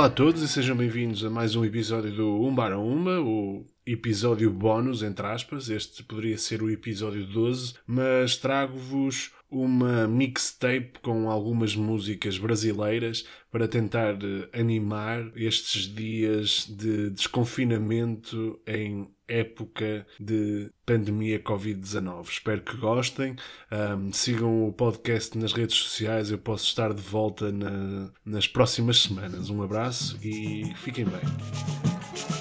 Olá a todos e sejam bem-vindos a mais um episódio do Um Bar a Uma, o episódio bónus, entre aspas. Este poderia ser o episódio 12, mas trago-vos uma mixtape com algumas músicas brasileiras para tentar eh, animar estes dias de desconfinamento em época de pandemia Covid-19. Espero que gostem. Um, sigam o podcast nas redes sociais. Eu posso estar de volta na, nas próximas semanas. Um abraço e fiquem bem.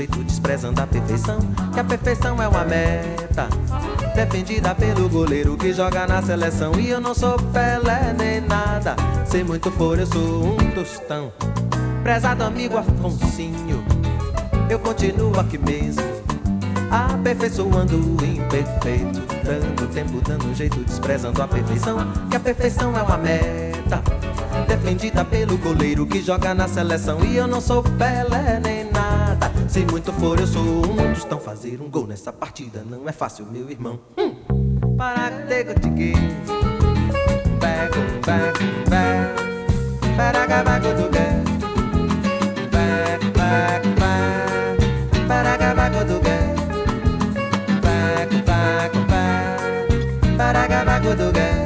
Jeito, desprezando a perfeição. Que a perfeição é uma meta, defendida pelo goleiro que joga na seleção. E eu não sou Pelé nem nada, se muito for, eu sou um tostão. Prezado amigo Afonsinho, eu continuo aqui mesmo, aperfeiçoando o imperfeito, dando tempo, dando jeito, desprezando a perfeição. Que a perfeição é uma meta defendida pelo goleiro que joga na seleção. E eu não sou Pelé nem. Se muito for, eu sou um dos tão fazer um gol nessa partida. Não é fácil, meu irmão. Hum. Para tego tique. Bago, bago, bago. Para gabago do gay. Bago, bago, bago. Para gabago do gay. Bago, bago, bago. Para gabago do gay.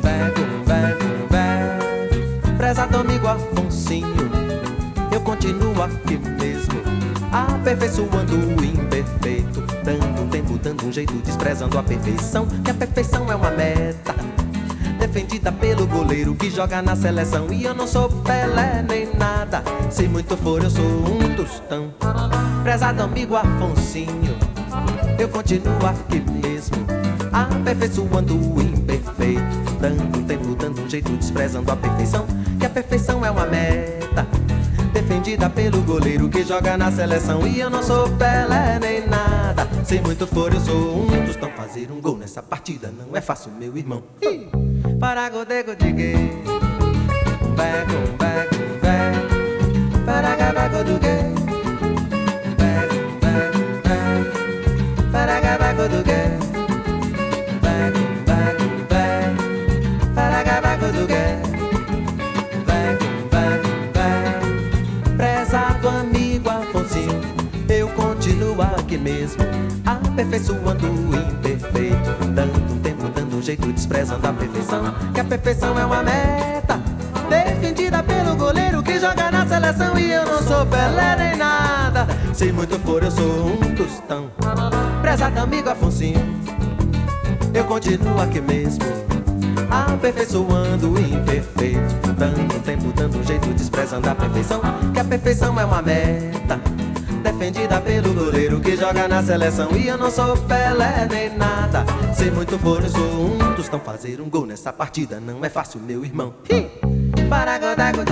Bago, bago, bago. Prezado amigo Afonsinho, eu continuo mesmo, aperfeiçoando o imperfeito, dando um tempo, dando um jeito, desprezando a perfeição, que a perfeição é uma meta. Defendida pelo goleiro que joga na seleção. E eu não sou Pelé nem nada. Se muito for eu sou um tostão Prezado amigo Afonsinho. Eu continuo aqui mesmo Aperfeiçoando o imperfeito. Dando um tempo, dando um jeito, desprezando a perfeição. Que a perfeição é uma meta Defendida pelo goleiro que joga na seleção. E eu não sou Pelé nem nada. Se muito for eu sou um tostão Fazer um gol nessa partida. Não é fácil, meu irmão. Ih! Para godego de gay Bago, bago, bago Para gabago do gay Bago, bago, bago Para gabago do gay Aperfeiçoando o imperfeito Dando tempo, dando um jeito Desprezando a perfeição. Que a perfeição é uma meta Defendida pelo goleiro que joga na seleção E eu não sou Pelé nem nada. Se muito for eu sou um tostão. Prezado amigo Afonsinho. Eu continuo aqui mesmo Aperfeiçoando o imperfeito Dando tempo, dando um jeito Desprezando a perfeição. Que a perfeição é uma meta Defendida pelo goleiro que joga na seleção. E eu não sou Pelé nem nada. Se muito for eu sou um tostão Fazer um gol nessa partida. Não é fácil, meu irmão. Hi! Para godago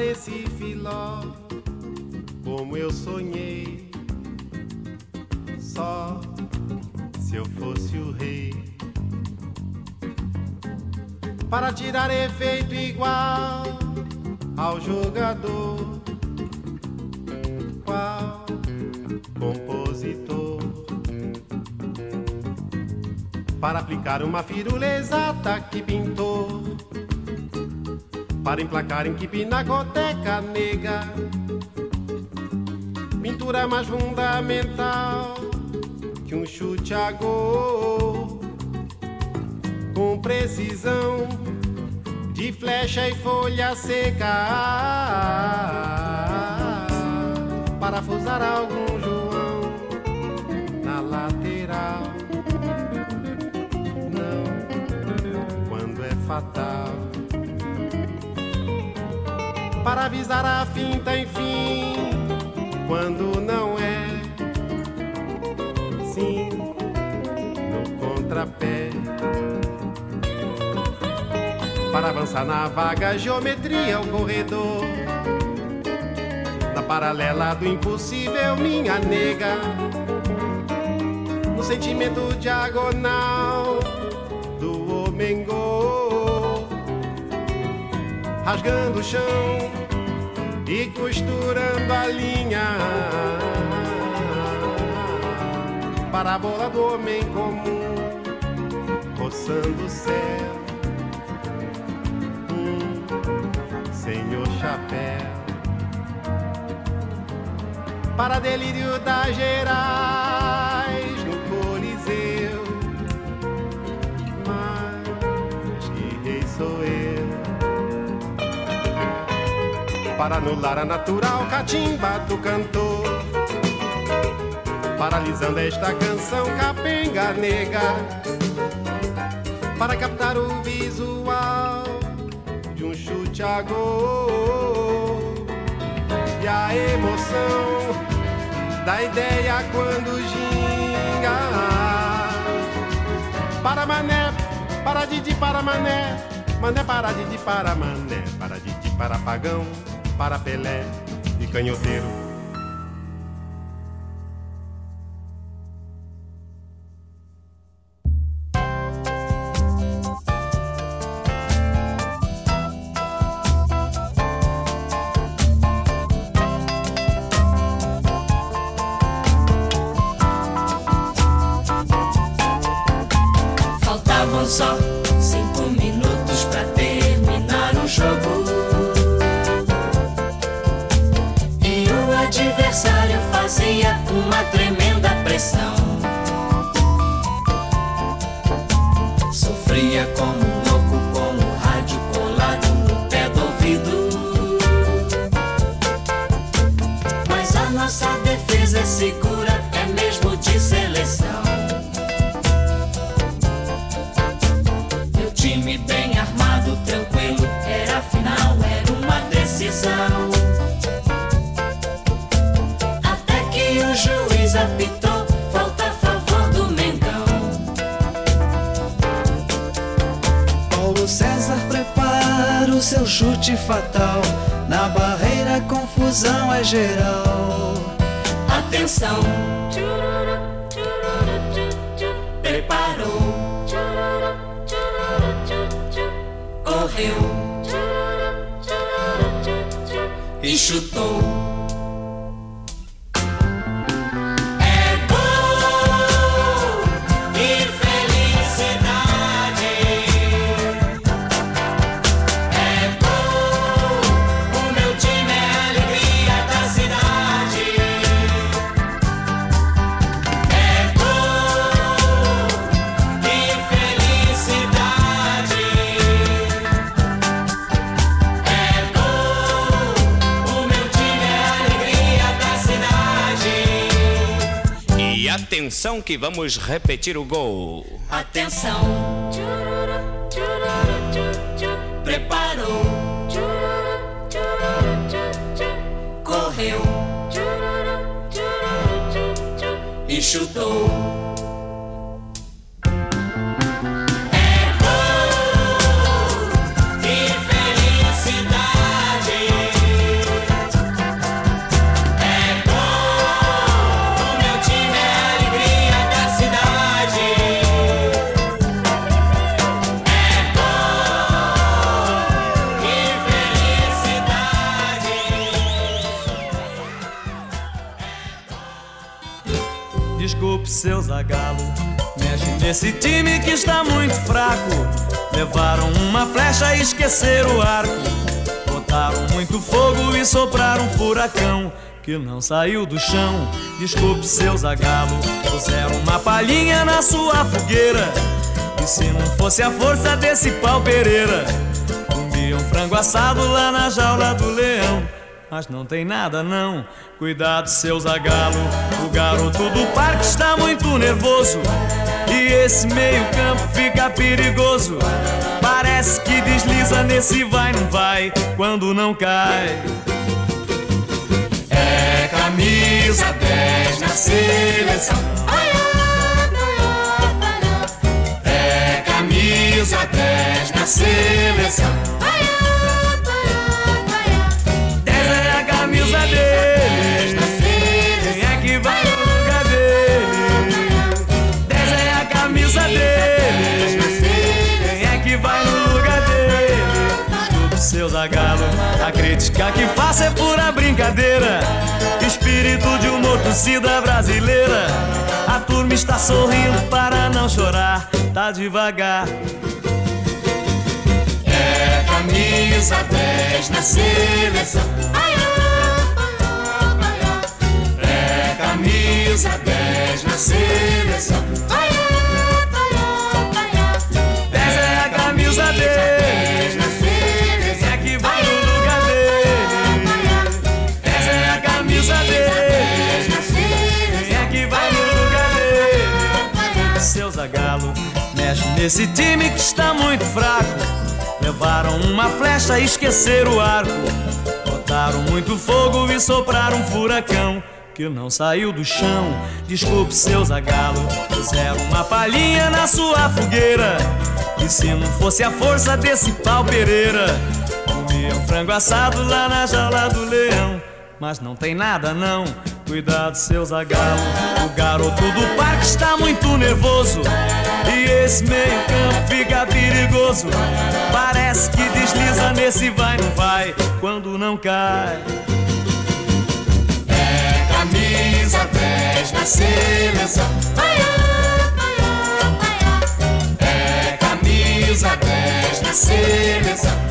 esse filó, como eu sonhei. Só se eu fosse o rei, para tirar efeito igual ao jogador. Qual compositor? Para aplicar uma firula exata que pintou para emplacar em que pinacoteca nega. Pintura mais fundamental que um chute a gol, com precisão de flecha e folha seca. Parafusar algum para avisar a finta, enfim, quando não é. Sim, no contrapé. Para avançar na vaga geometria, o corredor. Na paralela do impossível, minha nega. No sentimento diagonal do homem rasgando o chão e costurando a linha. Para a bola do homem comum, roçando o céu. Um senhor chapéu. Para delírio das gerais para anular a natural catimba do cantor. Paralisando esta canção capenga nega, para captar o visual de um chute a gol e a emoção da ideia quando ginga. Para mané, para Didi, para mané, mané para Didi, para mané, para Didi, para pagão para Pelé e canhoteiro. Adversário fazia uma tremenda pressão. Sofria como fatal. Na barreira, confusão é geral. Atenção, preparou, correu e chutou. Atenção que vamos repetir o gol. Atenção. Preparou. Correu. E chutou. Desculpe seu zagalo. Mexe nesse time que está muito fraco. Levaram uma flecha e esqueceram o arco. Botaram muito fogo e sopraram um furacão que não saiu do chão. Desculpe seu zagalo. Puseram uma palhinha na sua fogueira. E se não fosse a força desse pau Pereira, comiam frango assado lá na jaula do leão. Mas não tem nada não, cuidado seu zagalo O garoto do parque está muito nervoso. E esse meio campo fica perigoso. Parece que desliza nesse vai não vai Quando não cai. É camisa 10 na seleção. É camisa 10 na seleção crítica que faço é pura brincadeira Espírito de uma torcida brasileira A turma está sorrindo para não chorar Tá devagar é camisa 10 na seleção. É camisa 10 na seleção. Nesse time que está muito fraco. Levaram uma flecha e esqueceram o arco. Botaram muito fogo e sopraram um furacão que não saiu do chão. Desculpe seu zagalo, puseram uma palhinha na sua fogueira. E se não fosse a força desse pau Pereira, comiam frango assado lá na jaula do leão. Mas não tem nada não, cuidado seu zagalo. O garoto do parque está muito nervoso. E esse meio campo fica perigoso. Parece que desliza nesse vai não vai quando não cai. É camisa 10 na seleção. É camisa 10 na seleção.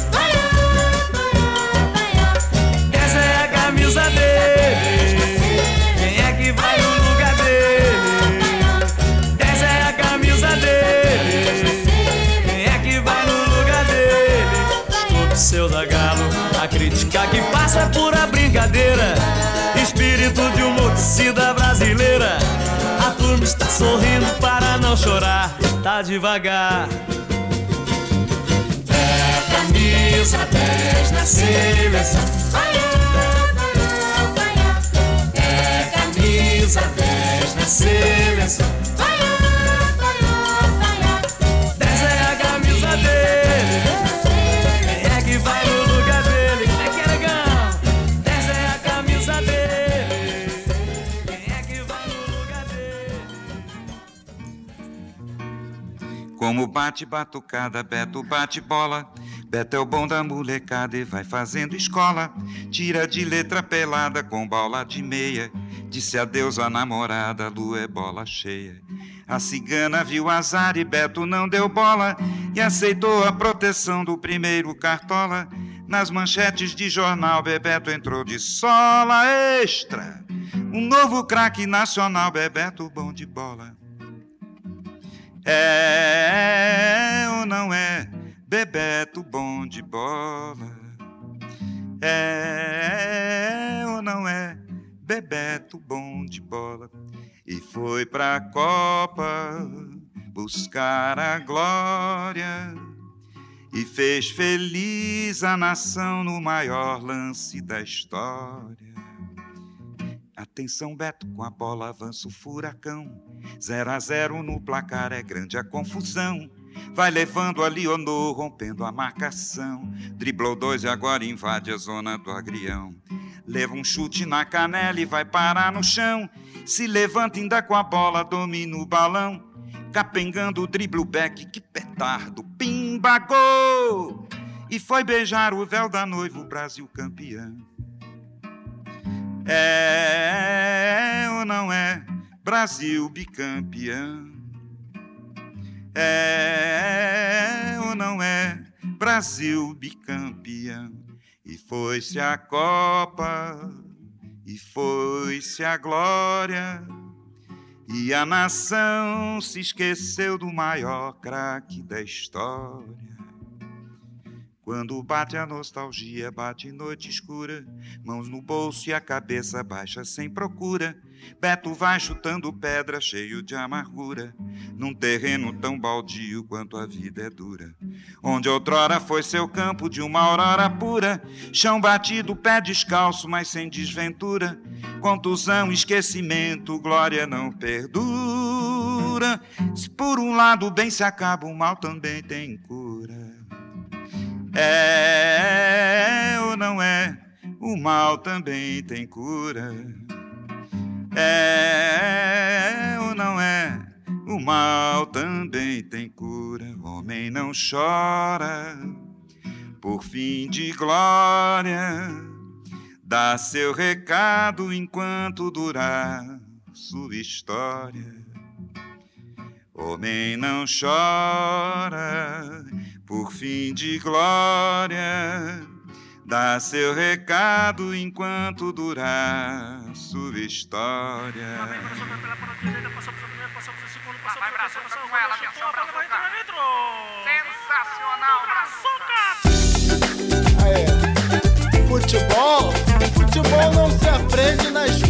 Passa é pura brincadeira. Espírito de uma brasileira. A turma está sorrindo para não chorar. Tá devagar. É camisa 10 na seleção. É camisa 10 na seleção. Bate batucada, Beto bate bola. Beto é o bom da molecada e vai fazendo escola. Tira de letra pelada com bola de meia. Disse adeus à namorada, lua é bola cheia. A cigana viu azar e Beto não deu bola. E aceitou a proteção do primeiro cartola. Nas manchetes de jornal, Bebeto entrou de sola extra. Um novo craque nacional, Bebeto bom de bola. É ou não é Bebeto bom de bola? É ou não é Bebeto bom de bola? E foi pra Copa buscar a glória e fez feliz a nação no maior lance da história. Atenção, Beto, com a bola avança o furacão. 0 a 0 no placar é grande a confusão. Vai levando a Leonor, rompendo a marcação. Driblou dois e agora invade a zona do agrião. Leva um chute na canela e vai parar no chão. Se levanta ainda com a bola, domina o balão. Capengando o drible o back, que petardo, pimba, gol! E foi beijar o véu da noiva, o Brasil campeão. É ou não é Brasil bicampeão. É ou não é Brasil bicampeão? E foi-se a Copa, e foi-se a glória, e a nação se esqueceu do maior craque da história. Quando bate a nostalgia, bate noite escura, mãos no bolso e a cabeça baixa sem procura. Beto vai chutando pedra, cheio de amargura, num terreno tão baldio quanto a vida é dura. Onde outrora foi seu campo de uma aurora pura, chão batido, pé descalço, mas sem desventura. Contusão, esquecimento, glória não perdura. Se por um lado o bem se acaba, o mal também tem cura. É ou não é? O mal também tem cura. É ou não é? O mal também tem cura. O homem não chora por fim de glória. Dá seu recado enquanto durar sua história. Homem não chora por fim de glória. Dá seu recado enquanto durar sua história. Aê. Futebol? Futebol não se aprende na escola.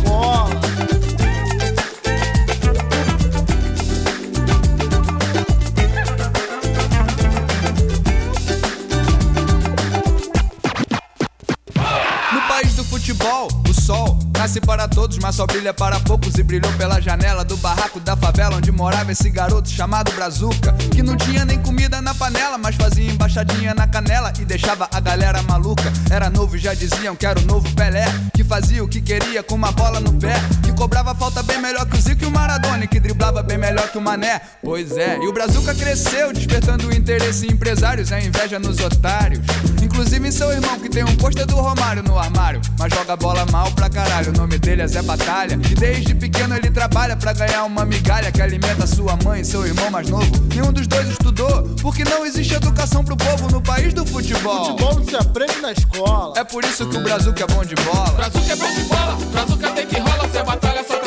Todos, mas só brilha para poucos. E brilhou pela janela do barraco da favela onde morava esse garoto chamado Brazuca. Que não tinha nem comida na panela, mas fazia embaixadinha na canela e deixava a galera maluca. Era novo e já diziam que era o novo Pelé. Que fazia o que queria com uma bola no pé. Que cobrava falta bem melhor que o Zico e o Maradona. Que driblava bem melhor que o Mané. Pois é, e o Brazuca cresceu, despertando interesse em empresários, a inveja nos otários. Inclusive seu irmão, que tem um pôster do Romário no armário, mas joga bola mal pra caralho. O nome dele é Zé Batalha. E desde pequeno ele trabalha pra ganhar uma migalha que alimenta sua mãe e seu irmão mais novo. Nenhum dos dois estudou, porque não existe educação pro povo no país do futebol. Futebol não se aprende na escola. É por isso que o Brazuca é bom de bola. Brazuca é bom de bola, Brazuca tem que rola, Zé Batalha só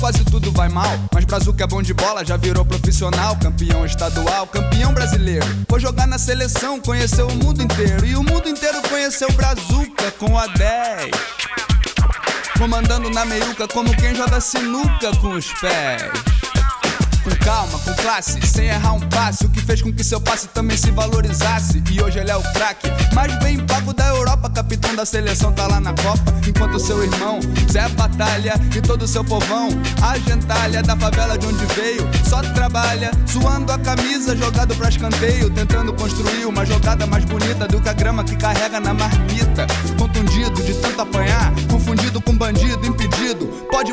quase tudo vai mal, mas Brazuca é bom de bola, já virou profissional, campeão estadual, campeão brasileiro. Foi jogar na seleção, conheceu o mundo inteiro e o mundo inteiro conheceu Brazuca com a 10. Comandando na meiuca como quem joga sinuca com os pés. Com calma, com classe, sem errar um passe. O que fez com que seu passe também se valorizasse. E hoje ele é o craque, mais bem pago da Europa. Capitão da seleção tá lá na Copa. Enquanto seu irmão, Zé Batalha e todo seu povão, a gentalha da favela de onde veio, só trabalha, suando a camisa, jogado pra escanteio. Tentando construir uma jogada mais bonita do que a grama que carrega na marmita. Contundido de tanto apanhar,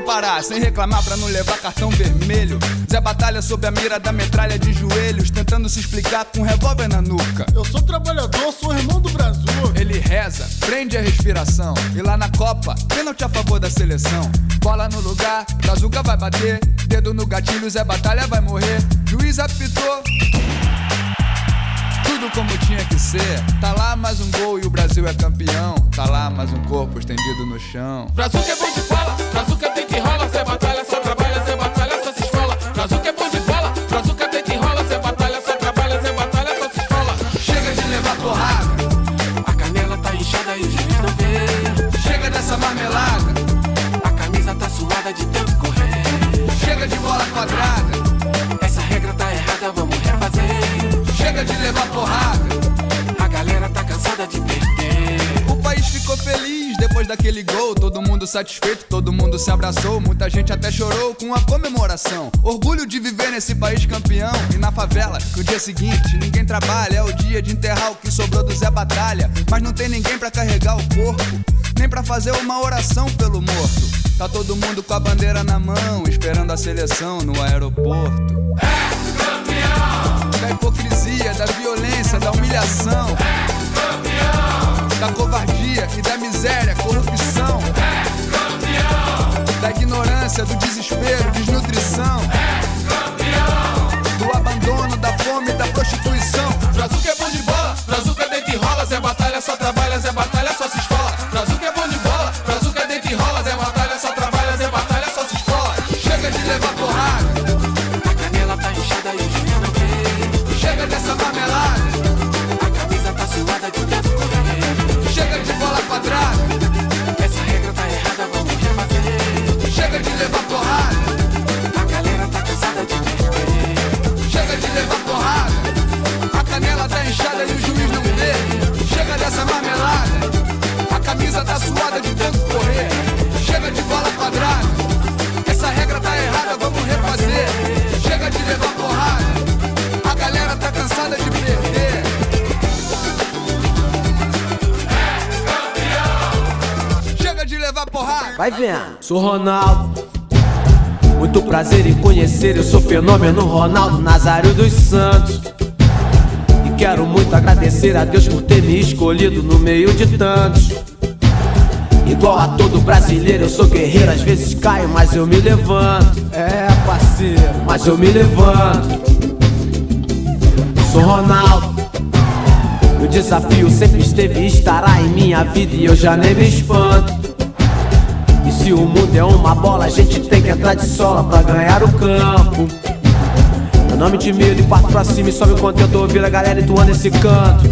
parar, sem reclamar pra não levar cartão vermelho. Zé Batalha sob a mira da metralha de joelhos, tentando se explicar com um revólver na nuca. Eu sou trabalhador, sou irmão do Brasil. Ele reza, prende a respiração. E lá na Copa, pênalti a favor da seleção. Bola no lugar, Brazuca vai bater. Dedo no gatilho, Zé Batalha vai morrer. Juiz apitou. Tudo como tinha que ser. Tá lá mais um gol e o Brasil é campeão. Tá lá mais um corpo estendido no chão. Brazuca é bom de bola, Que Zé Batalha só trabalha, Zé Batalha só se esfola. Brazuca é bom de bola, Brazuca tem que rola, Zé Batalha só trabalha, Zé Batalha só se esfola. Chega de levar porrada, A canela tá inchada e o juiz não vê. chega dessa marmelada, A camisa tá suada de tanto correr. chega de bola quadrada, Essa regra tá errada, vamos refazer. chega de levar porrada. A galera tá cansada de perder. País ficou feliz depois daquele gol. Todo mundo satisfeito, todo mundo se abraçou, muita gente até chorou com a comemoração. Orgulho de viver nesse país campeão. E na favela, no dia seguinte, ninguém trabalha. É o dia de enterrar o que sobrou do Zé Batalha. Mas não tem ninguém pra carregar o corpo, nem pra fazer uma oração pelo morto. Tá todo mundo com a bandeira na mão, esperando a seleção no aeroporto. É campeão! Da hipocrisia, da violência, da humilhação. É! Da covardia e da miséria, corrupção. É campeão! Da ignorância, do desespero, desnutrição. É campeão! Do abandono, da fome, da prostituição. Brazuca é bom de bola, Brazuca deita e rola, Zé Batalha só trabalha, Zé Batalha Vai vendo. Sou Ronaldo. Muito prazer em conhecer, eu sou fenômeno Ronaldo Nazário dos Santos. E quero muito agradecer a Deus por ter me escolhido no meio de tantos. Igual a todo brasileiro, eu sou guerreiro, às vezes caio, mas eu me levanto. É, parceiro, mas eu me levanto. Sou Ronaldo. O desafio sempre esteve e estará em minha vida e eu já nem me espanto. Se o mundo é uma bola, a gente tem que entrar de sola pra ganhar o campo. Eu não me intimido e parto pra cima e sobe o contento ouvir a galera entoando esse canto.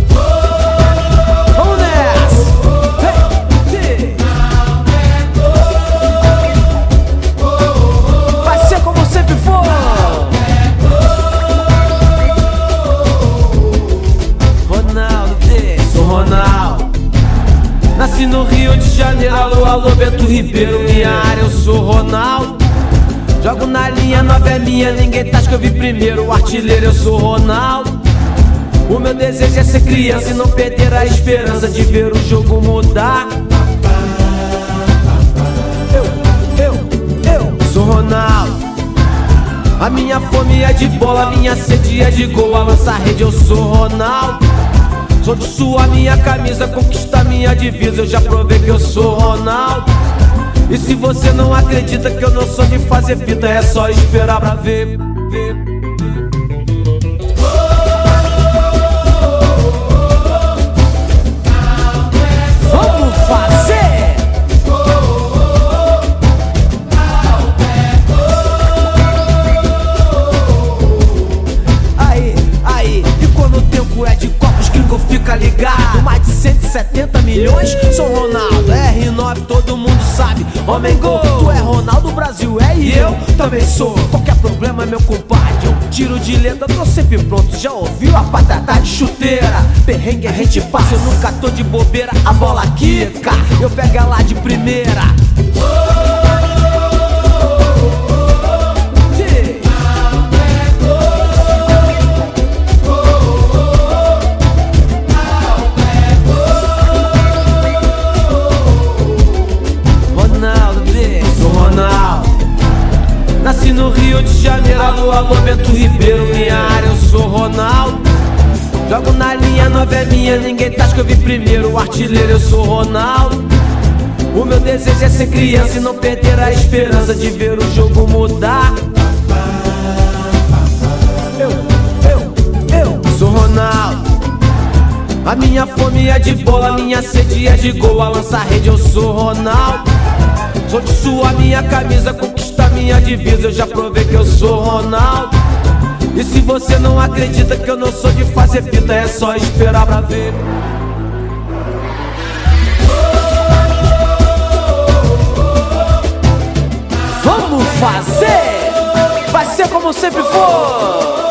Minha, ninguém tá que eu vi primeiro. O artilheiro, eu sou Ronaldo. O meu desejo é ser criança e não perder a esperança de ver o jogo mudar. Eu, eu, eu sou Ronaldo. A minha fome é de bola, a minha sede é de gol. A lança rede, eu sou Ronaldo. Sou de sua minha camisa, conquista minha divisa. Eu já provei que eu sou Ronaldo. E se você não acredita que eu não sou de fazer fita, é só esperar pra ver. ver. 70 milhões, sou Ronaldo. R9 todo mundo sabe, homem gol. Tu é Ronaldo, Brasil é e eu também sou. Qualquer problema é meu compadre, eu tiro de letra, tô sempre pronto. Já ouviu a patata de chuteira? Perrengue a gente passa, eu nunca tô de bobeira, a bola quica. Eu pego ela de primeira. Oh! Alô, Bento Ribeiro, minha área, eu sou Ronaldo. Jogo na linha, nova é minha, ninguém tá que eu vi primeiro. O artilheiro, eu sou Ronaldo. O meu desejo é ser criança e não perder a esperança de ver o jogo mudar. Eu, eu, eu sou Ronaldo. A minha fome é de bola, minha sede é de gol. A lança rede, eu sou Ronaldo. Sou de sua minha camisa, conquista minha divisa. Eu já provei que eu sou Ronaldo. E se você não acredita que eu não sou de fazer fita, é só esperar pra ver. Vamos fazer! Vai ser como sempre for!